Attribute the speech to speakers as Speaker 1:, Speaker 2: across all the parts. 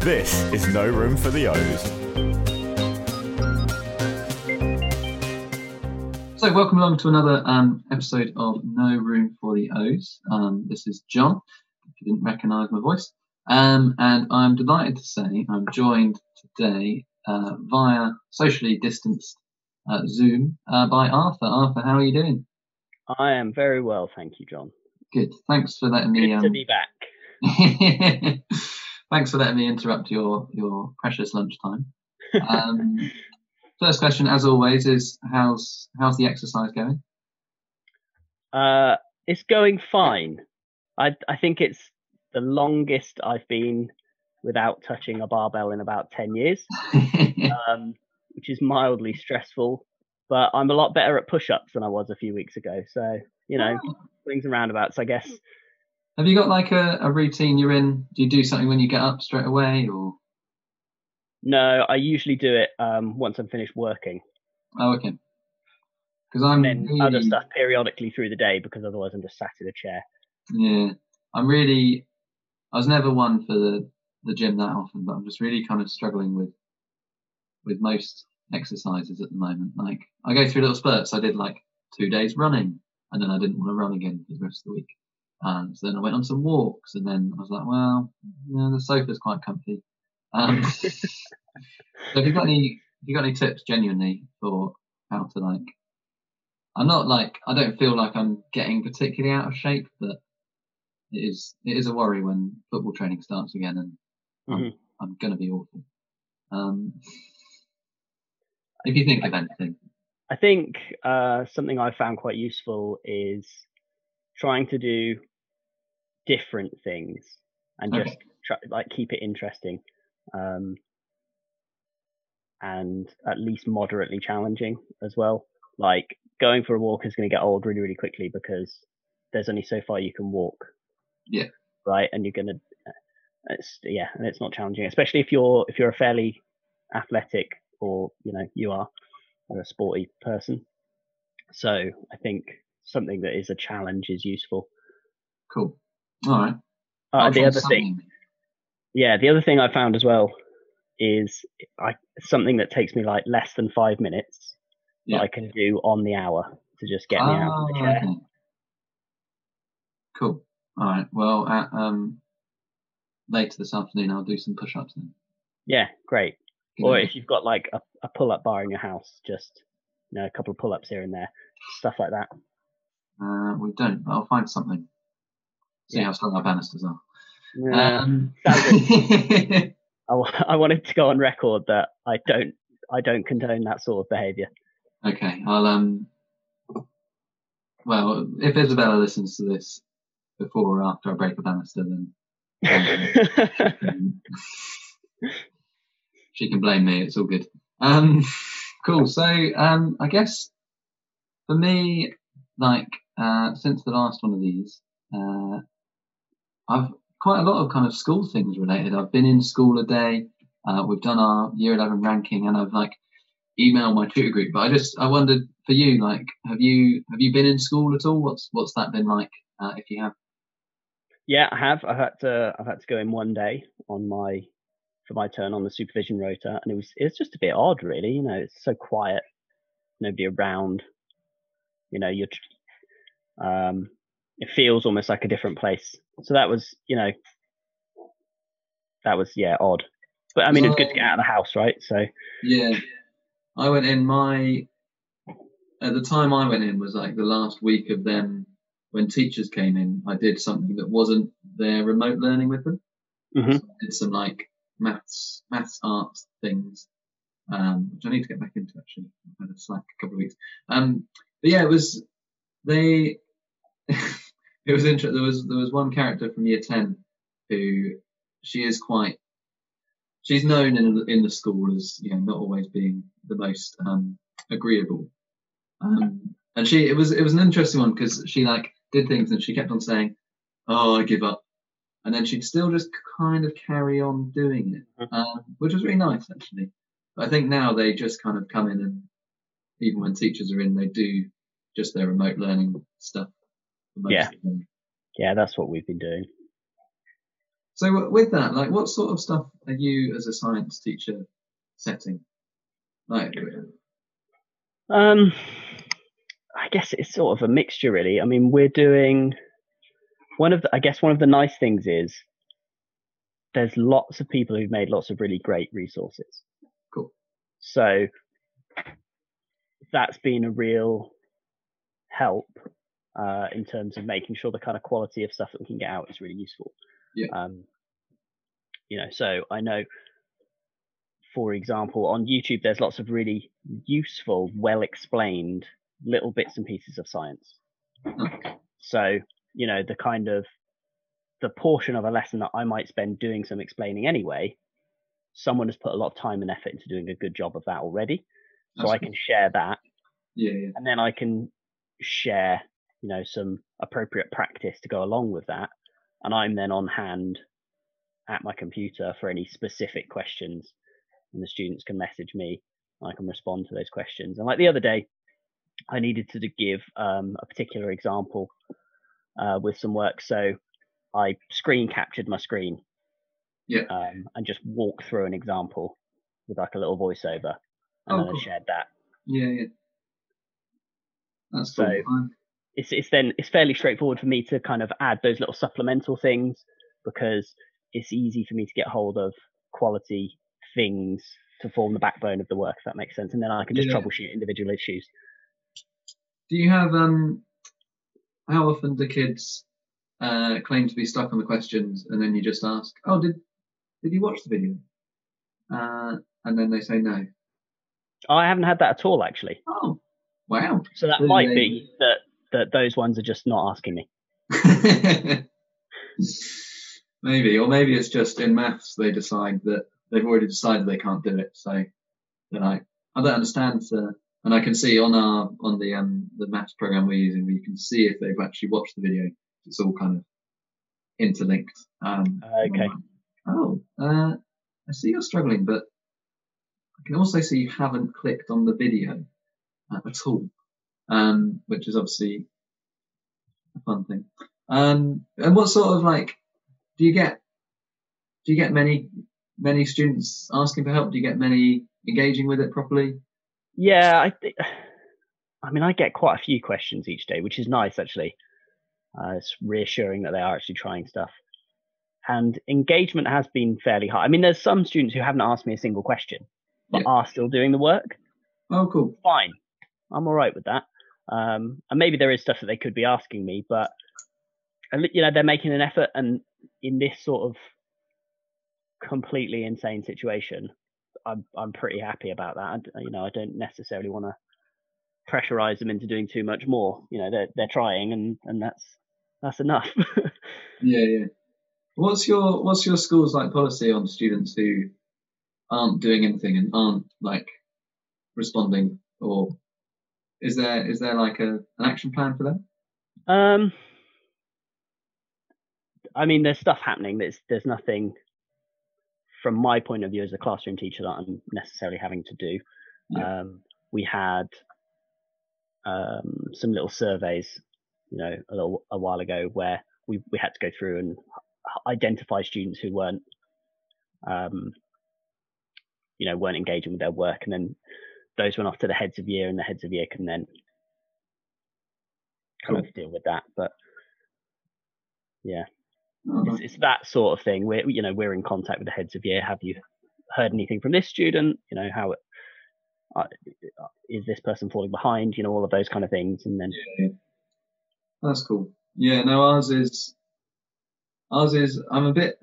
Speaker 1: This is No Room for the O's.
Speaker 2: So, welcome along to another um, episode of No Room for the O's. Um, this is John, if you didn't recognise my voice. Um, and I'm delighted to say I'm joined today uh, via socially distanced uh, Zoom uh, by Arthur. Arthur, how are you doing?
Speaker 3: I am very well, thank you, John.
Speaker 2: Good. Thanks for letting me.
Speaker 3: Good
Speaker 2: me.
Speaker 3: to be back.
Speaker 2: Thanks for letting me interrupt your your precious lunchtime. Um, first question, as always, is how's how's the exercise going?
Speaker 3: Uh, it's going fine. I I think it's the longest I've been without touching a barbell in about ten years, um, which is mildly stressful. But I'm a lot better at push-ups than I was a few weeks ago. So you know, swings and roundabouts, I guess.
Speaker 2: Have you got like a, a routine you're in? Do you do something when you get up straight away, or
Speaker 3: No, I usually do it um, once I'm finished working,
Speaker 2: oh, okay? Because I'm
Speaker 3: and then
Speaker 2: really,
Speaker 3: other stuff periodically through the day because otherwise I'm just sat in a chair.
Speaker 2: Yeah, I'm really. I was never one for the the gym that often, but I'm just really kind of struggling with with most exercises at the moment. Like I go through little spurts. I did like two days running, and then I didn't want to run again for the rest of the week. And then I went on some walks, and then I was like, well, yeah, the sofa's quite comfy. Um, so if you got any, if you got any tips, genuinely for how to like, I'm not like I don't feel like I'm getting particularly out of shape, but it is it is a worry when football training starts again, and I'm,
Speaker 3: Mhm.
Speaker 2: I'm gonna be awful. Um, if you think of anything,
Speaker 3: I think uh, something I found quite useful is trying to do different things and
Speaker 2: Okay.
Speaker 3: just try, like keep it interesting um, and at least moderately challenging as well. Like going for a walk is going to get old really, really quickly because there's only so far you can walk.
Speaker 2: Yeah.
Speaker 3: Right, and you're gonna. It's yeah, and it's not challenging, especially if you're if you're a fairly athletic or you know you are a sporty person. So I think something that is a challenge is useful.
Speaker 2: cool. All right.
Speaker 3: Uh, the other thing, yeah, the other thing I found as well is I something that takes me like less than five minutes
Speaker 2: Yeah.
Speaker 3: that I can do on the hour to just get me out of the
Speaker 2: Ah,
Speaker 3: chair.
Speaker 2: okay. Cool. All right. Well, at, um, later this afternoon, I'll do some push-ups then.
Speaker 3: Yeah, great.
Speaker 2: Good
Speaker 3: Or
Speaker 2: idea.
Speaker 3: if you've got like a, a pull-up bar in your house, just you know a couple of pull-ups here and there, stuff like that.
Speaker 2: Uh, we don't, but I'll find something. See how strong our banisters are.
Speaker 3: Yeah.
Speaker 2: Um,
Speaker 3: I, I wanted to go on record that I don't I don't condone that sort of behaviour.
Speaker 2: okay. I'll um. Well, if Isabella listens to this before or after I break a banister, then um, she can blame me. It's all good. Um, cool. So um, I guess for me, like uh, since the last one of these, uh, I've quite a lot of kind of school things related. I've been in school a day. Uh, we've done our year eleven ranking, and I've like emailed my tutor group. But I just I wondered for you, like, have you have you been in school at all? What's what's that been like? Uh, if you have.
Speaker 3: yeah, I have. I've had to I've had to go in one day on my for my turn on the supervision rota, and it was it's just a bit odd, really. You know, it's so quiet, nobody around. You know, you're. Um, it feels almost like a different place. So that was, you know, that was yeah odd. But I mean, it's good to get out of the house, right? So
Speaker 2: Yeah, I went in. My at the time I went in was like the last week of them when teachers came in. I did something that wasn't their remote learning with them.
Speaker 3: Mhm.
Speaker 2: So I did some like maths, maths, art things, um, which I need to get back into actually. I've had a slack a couple of weeks. Um, but yeah, it was they. it was interesting. There was there was one character from year ten who she is quite she's known in in the school as you know not always being the most um, agreeable. Um, and she it was it was an interesting one because she like did things and she kept on saying, "Oh, I give up," and then she'd still just kind of carry on doing it,
Speaker 3: Mhm.
Speaker 2: um, which was really nice actually. But I think now they just kind of come in and even when teachers are in, they do just their remote learning stuff.
Speaker 3: Yeah. yeah, that's what we've been doing.
Speaker 2: So with that, like, what sort of stuff are you as a science teacher setting? Like,
Speaker 3: Um, I guess it's sort of a mixture, really. I mean, we're doing one of the. I guess one of the nice things is there's lots of people who've made lots of really great resources.
Speaker 2: Cool.
Speaker 3: So that's been a real help uh, in terms of making sure the kind of quality of stuff that we can get out is really useful.
Speaker 2: Yeah.
Speaker 3: Um, you know, so I know, for example, on YouTube, there's lots of really useful, well explained little bits and pieces of science. So, you know, the kind of the portion of a lesson that I might spend doing some explaining anyway, someone has put a lot of time and effort into doing a good job of that already. So
Speaker 2: That's
Speaker 3: I can share that
Speaker 2: yeah, yeah,
Speaker 3: and then I can share, you know, some appropriate practice to go along with that. And I'm then on hand at my computer for any specific questions, and the students can message me. And I can respond to those questions. And like the other day, I needed to give um, a particular example uh, with some work, so I screen captured my screen,
Speaker 2: Yeah.
Speaker 3: um, and just walked through an example with like a little voiceover, and
Speaker 2: Oh,
Speaker 3: then
Speaker 2: cool.
Speaker 3: I shared that.
Speaker 2: yeah, yeah. That's
Speaker 3: So-. It's it's then it's fairly straightforward for me to kind of add those little supplemental things because it's easy for me to get hold of quality things to form the backbone of the work if that makes sense and then I can just
Speaker 2: Yeah.
Speaker 3: troubleshoot individual issues.
Speaker 2: Do you have um? How often do kids uh, claim to be stuck on the questions, and then you just ask, "Oh, did did you watch the video?" Uh, and then they say no.
Speaker 3: Oh, I haven't had that at all actually.
Speaker 2: Oh, wow.
Speaker 3: So that
Speaker 2: Really
Speaker 3: might be that that those ones are just not asking me.
Speaker 2: maybe, or maybe it's just in maths they decide that they've already decided they can't do it, so they're like, I don't understand. Uh, and I can see on our on the um the maths program we're using, you can see if they've actually watched the video. It's all kind of interlinked. Um, and
Speaker 3: Okay.
Speaker 2: like, Oh, uh, I see you're struggling, but I can also see you haven't clicked on the video uh, at all, um, which is obviously a fun thing. Um, and what sort of like do you get? Do you get many many students asking for help? Do you get many engaging with it properly?
Speaker 3: Yeah, I think. I mean, I get quite a few questions each day, which is nice actually. Uh, it's reassuring that they are actually trying stuff, and engagement has been fairly high. I mean, there's some students who haven't asked me a single question, but
Speaker 2: Yeah.
Speaker 3: are still doing the work.
Speaker 2: Oh, cool.
Speaker 3: Fine, I'm all right with that. Um, and maybe there is stuff that they could be asking me, but you know, they're making an effort, and in this sort of completely insane situation, I'm I'm pretty happy about that. You know, I don't necessarily want to pressurize them into doing too much more. You know, they're they're trying, and and that's that's enough.
Speaker 2: Yeah, yeah. What's your what's your school's like policy on students who aren't doing anything and aren't like responding, or is there is there like a an action plan for them?
Speaker 3: um, I mean, there's stuff happening. There's there's nothing from my point of view as a classroom teacher that I'm necessarily having to do.
Speaker 2: Yeah.
Speaker 3: Um, we had um, some little surveys, you know, a little a while ago where we we had to go through and identify students who weren't, um, you know, weren't engaging with their work, and then those went off to the heads of year, and the heads of year can then kind
Speaker 2: Cool.
Speaker 3: of deal with that. But yeah,
Speaker 2: Oh,
Speaker 3: it's, it's that sort of thing. We're you know we're in contact with the heads of year. Have you heard anything from this student? You know how it, uh, is this person falling behind? You know all of those kind of things, and then
Speaker 2: Yeah, that's cool. Yeah, no, ours is ours is. I'm a bit.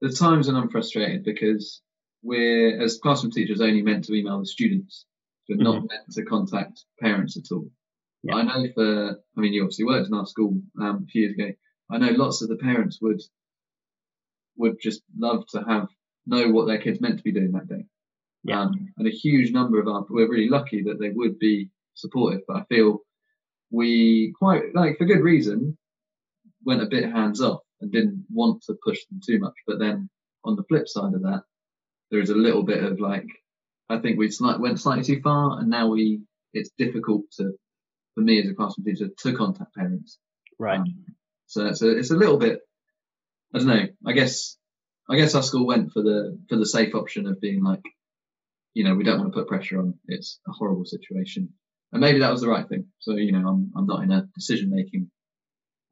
Speaker 2: There's times when I'm frustrated because we're as classroom teachers only meant to email the students. We're not meant to contact parents at all.
Speaker 3: Yeah.
Speaker 2: I know for. I mean, you obviously worked in our school um, a few years ago. I know lots of the parents would would just love to have know what their kids meant to be doing that day.
Speaker 3: Yeah.
Speaker 2: Um, and a huge number of our, we're really lucky that they would be supportive, but I feel we quite, like, for good reason, went a bit hands off and didn't want to push them too much. But then on the flip side of that, there is a little bit of like, I think we slight, went slightly too far and now we, it's difficult to, for me as a classroom teacher to contact parents.
Speaker 3: right,
Speaker 2: Um, so it's a, it's a little bit, I don't know. I guess I guess our school went for the for the safe option of being like, you know, we don't want to put pressure on. It's a horrible situation, and maybe that was the right thing. So you know, I'm I'm not in a decision making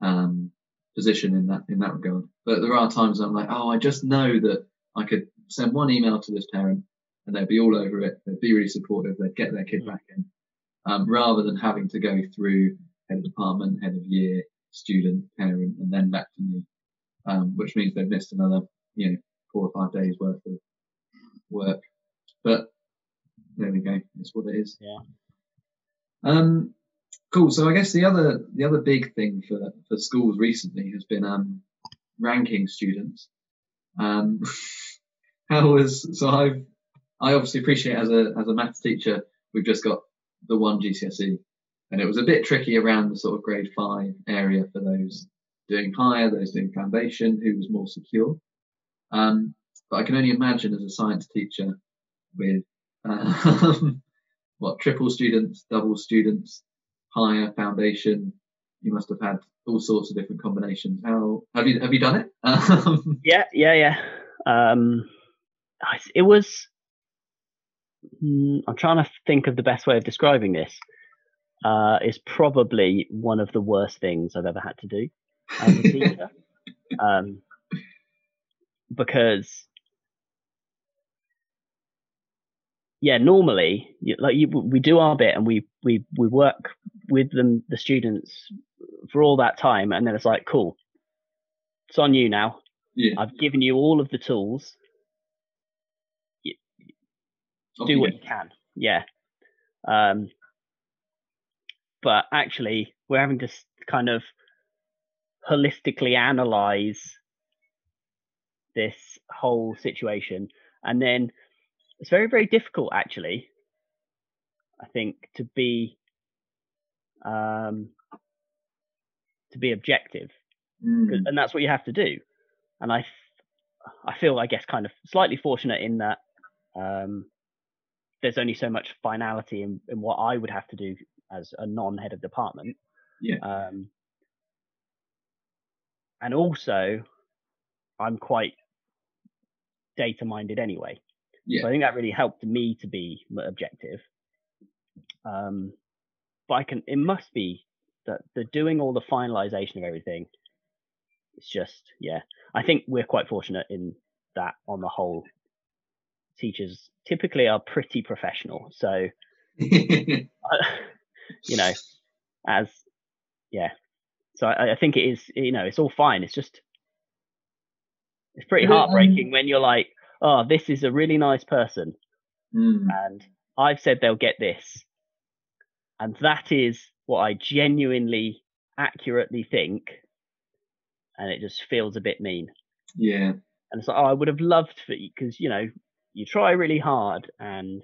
Speaker 2: um, position in that in that regard. But there are times I'm like, oh, I just know that I could send one email to this parent and they'd be all over it. They'd be really supportive. They'd get their kid back in, um, rather than having to go through head of department, head of year, student, parent, and then back to me, um, which means they've missed another, you know, four or five days worth of work. But there we go. It's what it is.
Speaker 3: Yeah.
Speaker 2: Um, cool. So I guess the other the other big thing for for schools recently has been um, ranking students. Um, how was so I've I obviously appreciate as a as a maths teacher we've just got the one GCSE and it was a bit tricky around the sort of grade five area for those doing higher, those doing foundation, who was more secure. Um, but I can only imagine as a science teacher with um, what triple students, double students, higher foundation, you must have had all sorts of different combinations. How have you have you done it?
Speaker 3: Yeah, yeah, yeah. Um, it was. Hmm, I'm trying to think of the best way of describing this uh, is probably one of the worst things I've ever had to do as a teacher. um, because, yeah, normally, you, like you, we do our bit and we, we, we work with them, the students for all that time. And then it's like, cool, it's on you now.
Speaker 2: yeah,
Speaker 3: I've given you all of the tools. Do what you can. Yeah. Um, but actually, we're having to kind of holistically analyze this whole situation, and then it's very, very difficult, actually. I think to be um, to be objective,
Speaker 2: Mm,
Speaker 3: and that's what you have to do. And I, I feel, I guess, kind of slightly fortunate in that um, there's only so much finality in, in what I would have to do as a non-head of department.
Speaker 2: Yeah.
Speaker 3: Um, and also, I'm quite data minded anyway.
Speaker 2: Yeah.
Speaker 3: So I think that really helped me to be objective. Um, but I can, it must be that the doing all the finalization of everything. It's just, yeah. I think we're quite fortunate in that on the whole. Teachers typically are pretty professional. So, you know, as, yeah. So I, I think it is, you know, it's all fine. It's just, it's pretty
Speaker 2: um,
Speaker 3: heartbreaking when you're like, oh, this is a really nice person
Speaker 2: Mm,
Speaker 3: and I've said they'll get this. And that is what I genuinely, accurately think. And it just feels a bit mean.
Speaker 2: yeah.
Speaker 3: And it's like, oh, I would have loved for you because, you know, you try really hard and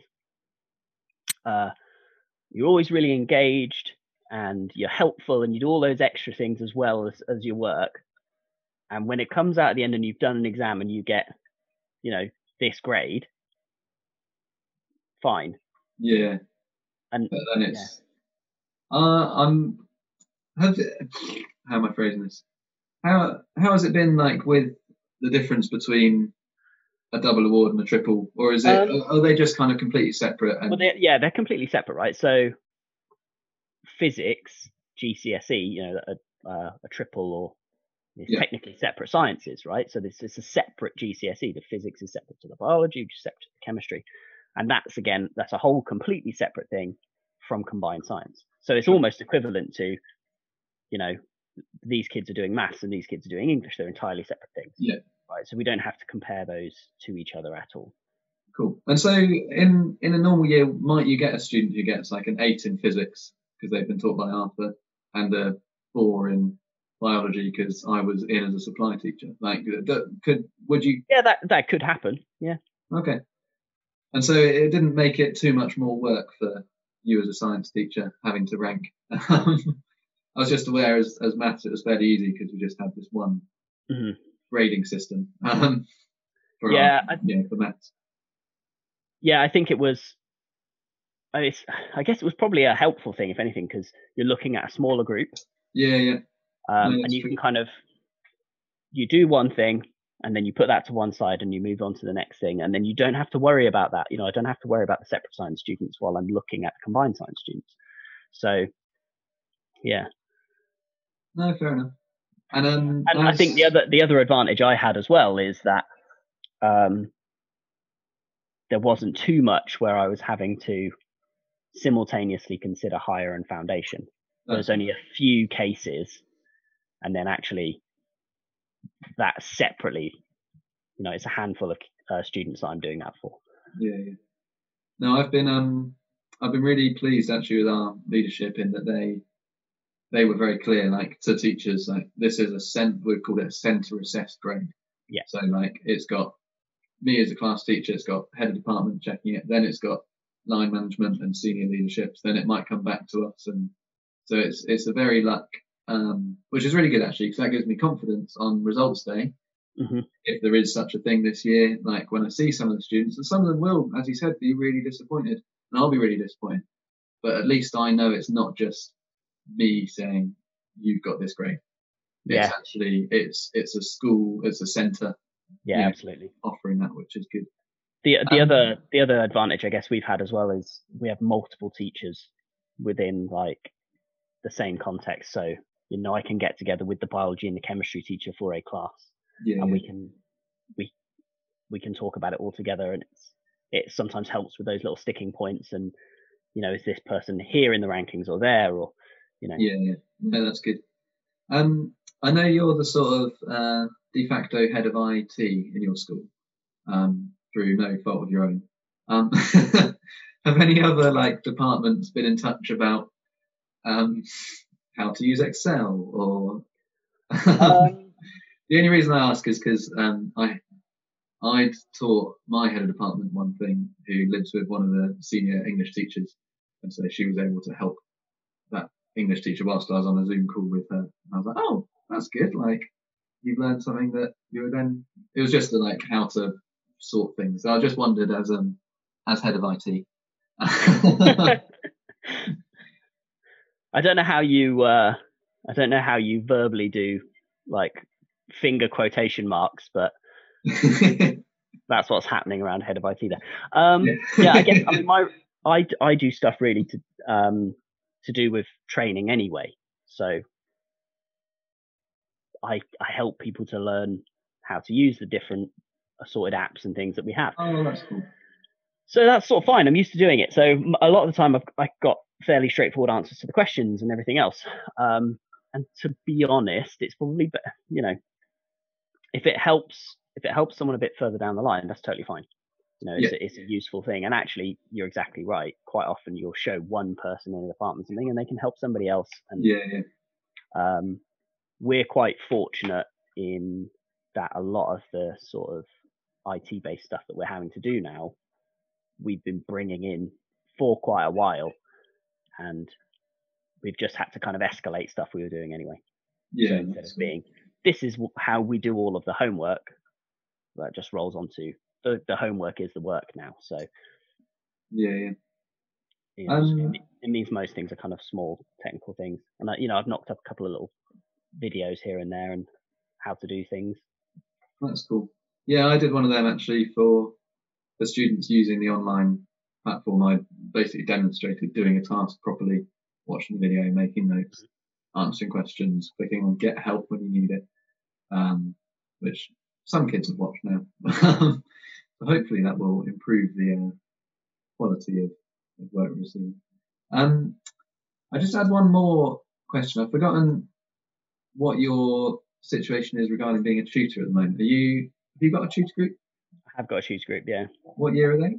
Speaker 3: uh, you're always really engaged and you're helpful and you do all those extra things as well as, as your work. And when it comes out at the end and you've done an exam and you get, you know, this grade, fine.
Speaker 2: Yeah.
Speaker 3: And
Speaker 2: But then it's, uh, I'm, have, how am I phrasing this? How, how has it been like with the difference between a double award and a triple, or is it,
Speaker 3: Um,
Speaker 2: are they just kind of completely separate? And
Speaker 3: Well, they're, yeah, they're completely separate, right? So, physics, GCSE, you know, a, uh, a triple or it's
Speaker 2: Yeah.
Speaker 3: technically separate sciences, right? So this is a separate GCSE. The physics is separate to the biology, which is separate to the chemistry, and that's again, that's a whole completely separate thing from combined science. So it's almost equivalent to, you know, these kids are doing maths and these kids are doing English. They're entirely separate things.
Speaker 2: Yeah.
Speaker 3: Right. So we don't have to compare those to each other at all.
Speaker 2: Cool. And so, in in a normal year, might you get a student who gets like an eight in physics because they've been taught by Arthur, and a four in biology because I was in as a supply teacher? Like, could would you?
Speaker 3: Yeah, that that could happen. Yeah.
Speaker 2: Okay. And so it didn't make it too much more work for you as a science teacher having to rank. I was just aware as as maths it was fairly easy because we just had this one
Speaker 3: Mhm.
Speaker 2: Grading system. Um, for our-
Speaker 3: Yeah, I-
Speaker 2: yeah, for maths.
Speaker 3: yeah, I think it was. I mean, I guess it was probably a helpful thing, if anything, because you're looking at a smaller group,
Speaker 2: Yeah, yeah.
Speaker 3: um,
Speaker 2: No,
Speaker 3: and you
Speaker 2: true.
Speaker 3: can kind of you do one thing and then you put that to one side and you move on to the next thing and then you don't have to worry about that you know i don't have to worry about the separate science students while i'm looking at the combined science students so yeah
Speaker 2: No, fair enough. And um,
Speaker 3: and i think the other the other advantage i had as well is that um there wasn't too much where i was having to simultaneously consider higher and foundation. There was only a few cases and then actually that separately you know it's a handful of uh, students that i'm doing that for.
Speaker 2: Yeah, yeah. No, I've been um I've been really pleased actually with our leadership in that they they were very clear, like to teachers, like this is a cent we've called it a centre assessed grade.
Speaker 3: Yeah.
Speaker 2: So like it's got me as a class teacher, it's got head of department checking it, then it's got line management and senior leaderships, then it might come back to us and so it's it's a very like um which is really good actually because that gives me confidence on results day
Speaker 3: hmm
Speaker 2: if there is such a thing this year, like when I see some of the students, and some of them will, as you said, be really disappointed, and I'll be really disappointed. But at least I know it's not just me saying you've got this grade. It's
Speaker 3: Yeah.
Speaker 2: actually it's it's a school, it's a centre
Speaker 3: yeah, absolutely
Speaker 2: offering that, which is good.
Speaker 3: the the
Speaker 2: Um,
Speaker 3: other the other advantage i guess we've had as well is we have multiple teachers within like the same context so you know i can get together with the biology and the chemistry teacher for a class
Speaker 2: Yeah,
Speaker 3: and
Speaker 2: yeah.
Speaker 3: we can we we can talk about it all together and it's it sometimes helps with those little sticking points and you know is this person here in the rankings or there or you know
Speaker 2: Yeah, yeah, no, that's good. Um, I know you're the sort of uh, de facto head of IT in your school, um, through no fault of your own. Um, have any other like departments been in touch about um, how to use Excel or?
Speaker 3: um,
Speaker 2: the only reason I ask is because um, I I'd taught my head of department one thing who lives with one of the senior English teachers, and so she was able to help that English teacher whilst I was on a Zoom call with her. And I was like, oh, that's good. Like you've learned something that you were then. It was just the, like how to sort things. So I just wondered as um as head of IT.
Speaker 3: i don't know how you uh i don't know how you verbally do like finger quotation marks but that's what's happening around head of it there um yeah i guess i mean my i i do stuff really to um to do with training anyway. So i i help people to learn how to use the different assorted apps and things that we have.
Speaker 2: Oh, that's cool.
Speaker 3: so that's sort of fine. I'm used to doing it. So a lot of the time i've, I've got fairly straightforward answers to the questions and everything else. Um and to be honest it's probably better you know if it helps if it helps someone a bit further down the line that's totally fine you know it's, a, it's a useful thing. And actually you're exactly right. Quite often you'll show one person in a department something and they can help somebody else. And
Speaker 2: Yeah, yeah,
Speaker 3: um, we're quite fortunate in that a lot of the sort of IT based stuff that we're having to do now, we've been bringing in for quite a while, and we've just had to kind of escalate stuff we were doing anyway.
Speaker 2: yeah.
Speaker 3: so instead of being this is how we do all of the homework, that just rolls onto the, the homework is the work now. So
Speaker 2: Yeah, yeah.
Speaker 3: you know,
Speaker 2: Um,
Speaker 3: it means most things are kind of small technical things, and I, you know I've knocked up a couple of little videos here and there and how to do things.
Speaker 2: That's cool. Yeah, I did one of them actually for the students using the online platform. I basically demonstrated doing a task properly, watching the video, making notes, answering questions, clicking on get help when you need it, um, which some kids have watched now. so hopefully that will improve the uh, quality of, of work received. Um, I just had one more question. I've forgotten what your situation is regarding being a tutor at the moment. Are you have you got a tutor group?
Speaker 3: I have got a tutor group, yeah.
Speaker 2: What year are they?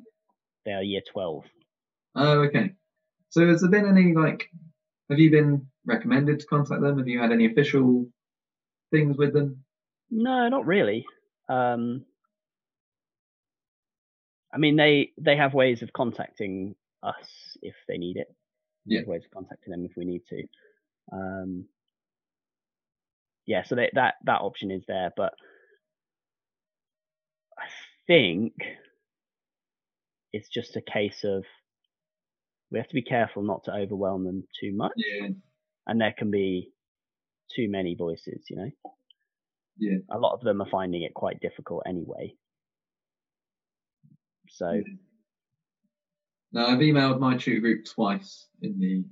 Speaker 3: They are year twelve.
Speaker 2: Oh, okay. So has there been any like have you been recommended to contact them? Have you had any official things with them?
Speaker 3: No, not really. Um, I mean, they they have ways of contacting us if they need it.
Speaker 2: Yeah.
Speaker 3: have ways of contacting them if we need to. Um, yeah, so they, that that option is there, but I think it's just a case of we have to be careful not to overwhelm them too much,
Speaker 2: Yeah.
Speaker 3: and there can be too many voices, you know.
Speaker 2: Yeah.
Speaker 3: A lot of them are finding it quite difficult anyway. So
Speaker 2: Yeah. Now I've emailed my tutor group twice in the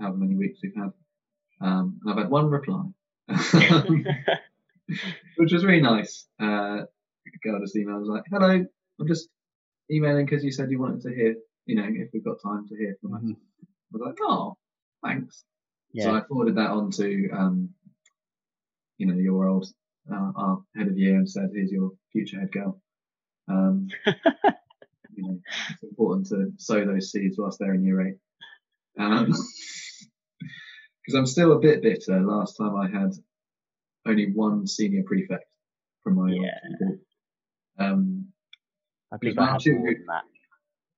Speaker 2: however many weeks we've had. Um, and I've had one reply, which was really nice. Uh, girl just emailed was like, "Hello, I'm just emailing because you said you wanted to hear, you know, if we've got time to hear from us."
Speaker 3: Mhm.
Speaker 2: I was like, "Oh, thanks." So I forwarded that on to, um, you know, your old uh, our head of year and said, "Here's your future head girl." Um, you know, it's important to sow those seeds whilst they're in year eight. Because I'm still a bit bitter. Last time I had only one senior prefect from my old
Speaker 3: Yeah.
Speaker 2: group. Um,
Speaker 3: I believe I have
Speaker 2: tutor
Speaker 3: more
Speaker 2: group-
Speaker 3: than that.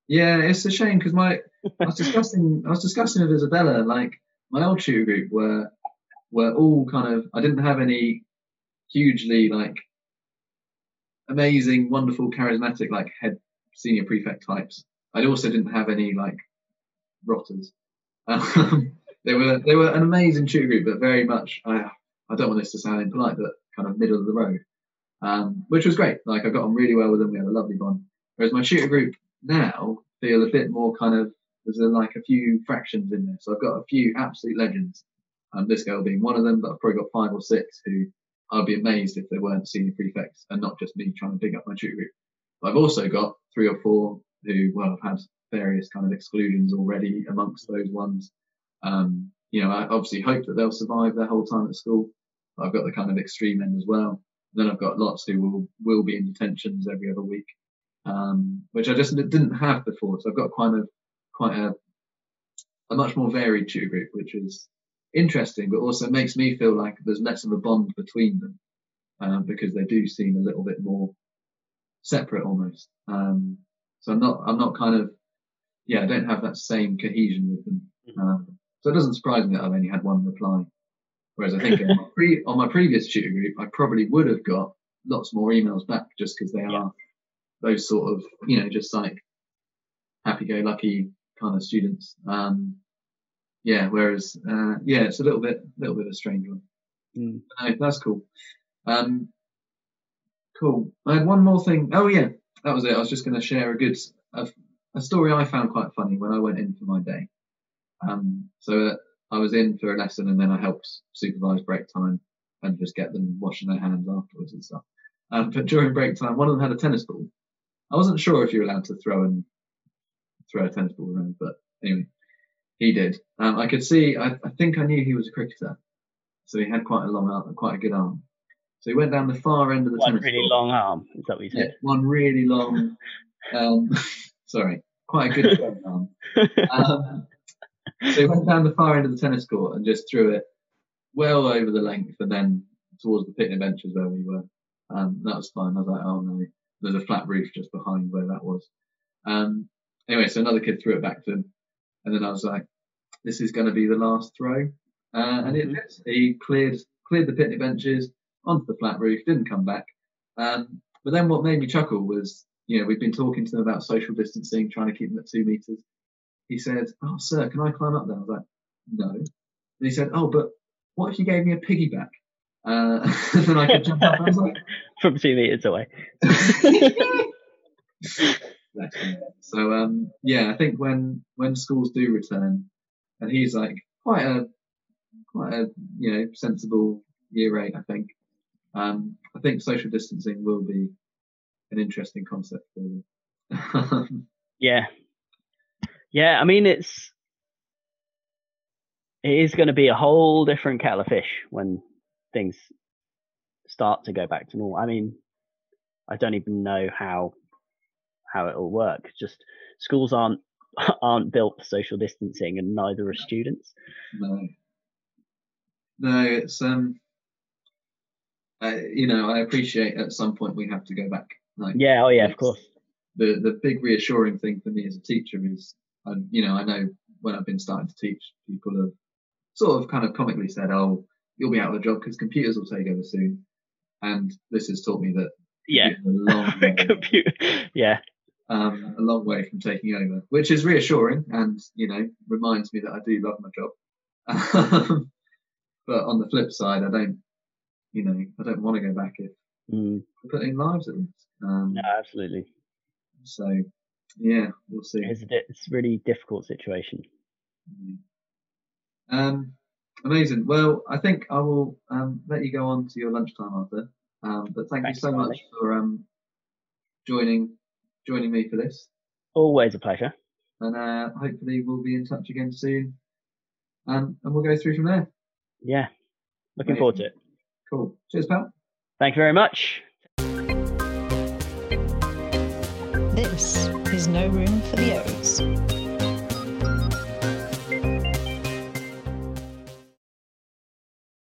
Speaker 2: yeah, it's a shame because my I was discussing I was discussing with Isabella like my old tutor group were were all kind of I didn't have any hugely like amazing, wonderful, charismatic like head senior prefect types. I also didn't have any like rotters. Um, they were they were an amazing tutor group, but very much I I don't want this to sound impolite, but kind of middle of the road, um, which was great. Like I got on really well with them. We had a lovely bond. Whereas my tutor group now feel a bit more kind of there's like a few fractions in there. So I've got a few absolute legends. Um, this girl being one of them, but I've probably got five or six who I'd be amazed if they weren't senior prefects and not just me trying to big up my tutor group. But I've also got three or four who, well, have had various kind of exclusions already amongst those ones. Um, you know, I obviously hope that they'll survive their whole time at school. But I've got the kind of extreme end as well. Then I've got lots who will will be in detentions every other week, um, which I just didn't have before. So I've got kind of quite a a much more varied tutor group, which is interesting, but also makes me feel like there's less of a bond between them um, because they do seem a little bit more separate almost. Um, so I'm not I'm not kind of yeah I don't have that same cohesion with them. Um, so it doesn't surprise me that I've only had one reply. Whereas I think on, my pre- on my previous tutor group, I probably would have got lots more emails back just because they
Speaker 3: Yeah.
Speaker 2: are those sort of, you know, just like happy-go-lucky kind of students. Um, yeah, whereas, uh, yeah, it's a little bit, little bit of a strange one.
Speaker 3: Mm.
Speaker 2: No, that's cool. Um, cool. I had one more thing. Oh yeah, that was it. I was just going to share a good, a, a story I found quite funny when I went in for my day. Um, so uh, I was in for a lesson and then I helped supervise break time and just get them washing their hands afterwards and stuff. Um, but during break time, one of them had a tennis ball. I wasn't sure if you're allowed to throw and throw a tennis ball around, but anyway, he did. Um, I could see. I, I think I knew he was a cricketer, so he had quite a long arm, quite a good arm. So he went down the far end of the
Speaker 3: One
Speaker 2: tennis
Speaker 3: really
Speaker 2: ball.
Speaker 3: long arm. Is that what you said?
Speaker 2: Yeah, one really long. Um, sorry, quite a good arm. Um, so he went down the far end of the tennis court and just threw it well over the length and then towards the picnic benches where we were. Um, that was fine. I was like, oh no, there's a flat roof just behind where that was. Um, anyway, so another kid threw it back to him, and then I was like, this is going to be the last throw, uh, and it
Speaker 3: Mhm.
Speaker 2: did. He cleared cleared the picnic benches onto the flat roof, didn't come back. Um, but then what made me chuckle was, you know, we've been talking to them about social distancing, trying to keep them at two meters. He said, "Oh, sir, can I climb up there?" I was like, "No." And he said, "Oh, but what if you gave me a piggyback?" Uh, and then I could jump up. I was like,
Speaker 3: From two meters away.
Speaker 2: So um, yeah, I think when when schools do return, and he's like quite a quite a you know sensible year eight, I think. Um, I think social distancing will be an interesting concept for them.
Speaker 3: Yeah. Yeah, I mean it's it is going to be a whole different kettle of fish when things start to go back to normal. I mean, I don't even know how how it will work. Just schools aren't aren't built for social distancing, and neither are students.
Speaker 2: no, no, it's um, I, you know, I appreciate at some point we have to go back. Like
Speaker 3: Yeah, oh yeah, of course.
Speaker 2: the the big reassuring thing for me as a teacher is, um, you know, I know when I've been starting to teach, people have sort of kind of comically said, "Oh, you'll be out of a job because computers will take over soon," and this has taught me that
Speaker 3: Yeah,
Speaker 2: computers are a long
Speaker 3: computer. Yeah,
Speaker 2: um, a long way from taking over, which is reassuring and you know reminds me that I do love my job. but on the flip side, I don't. you know, I don't want to go back if
Speaker 3: Mm,
Speaker 2: we're putting lives at risk. Um,
Speaker 3: no, absolutely.
Speaker 2: So, yeah, we'll see.
Speaker 3: It's a, it's a really difficult situation.
Speaker 2: Mm. Um, amazing. Well, I think I will um, let you go on to your lunchtime, Arthur. Um, but thank
Speaker 3: Thanks,
Speaker 2: you so much for um, joining joining me for this.
Speaker 3: Always a pleasure.
Speaker 2: And uh, hopefully we'll be in touch again soon. Um, and we'll go through from there.
Speaker 3: Yeah. Looking forward to it.
Speaker 2: Cool. Cheers, pal.
Speaker 3: Thank you very much.
Speaker 4: This is No Room for the O's.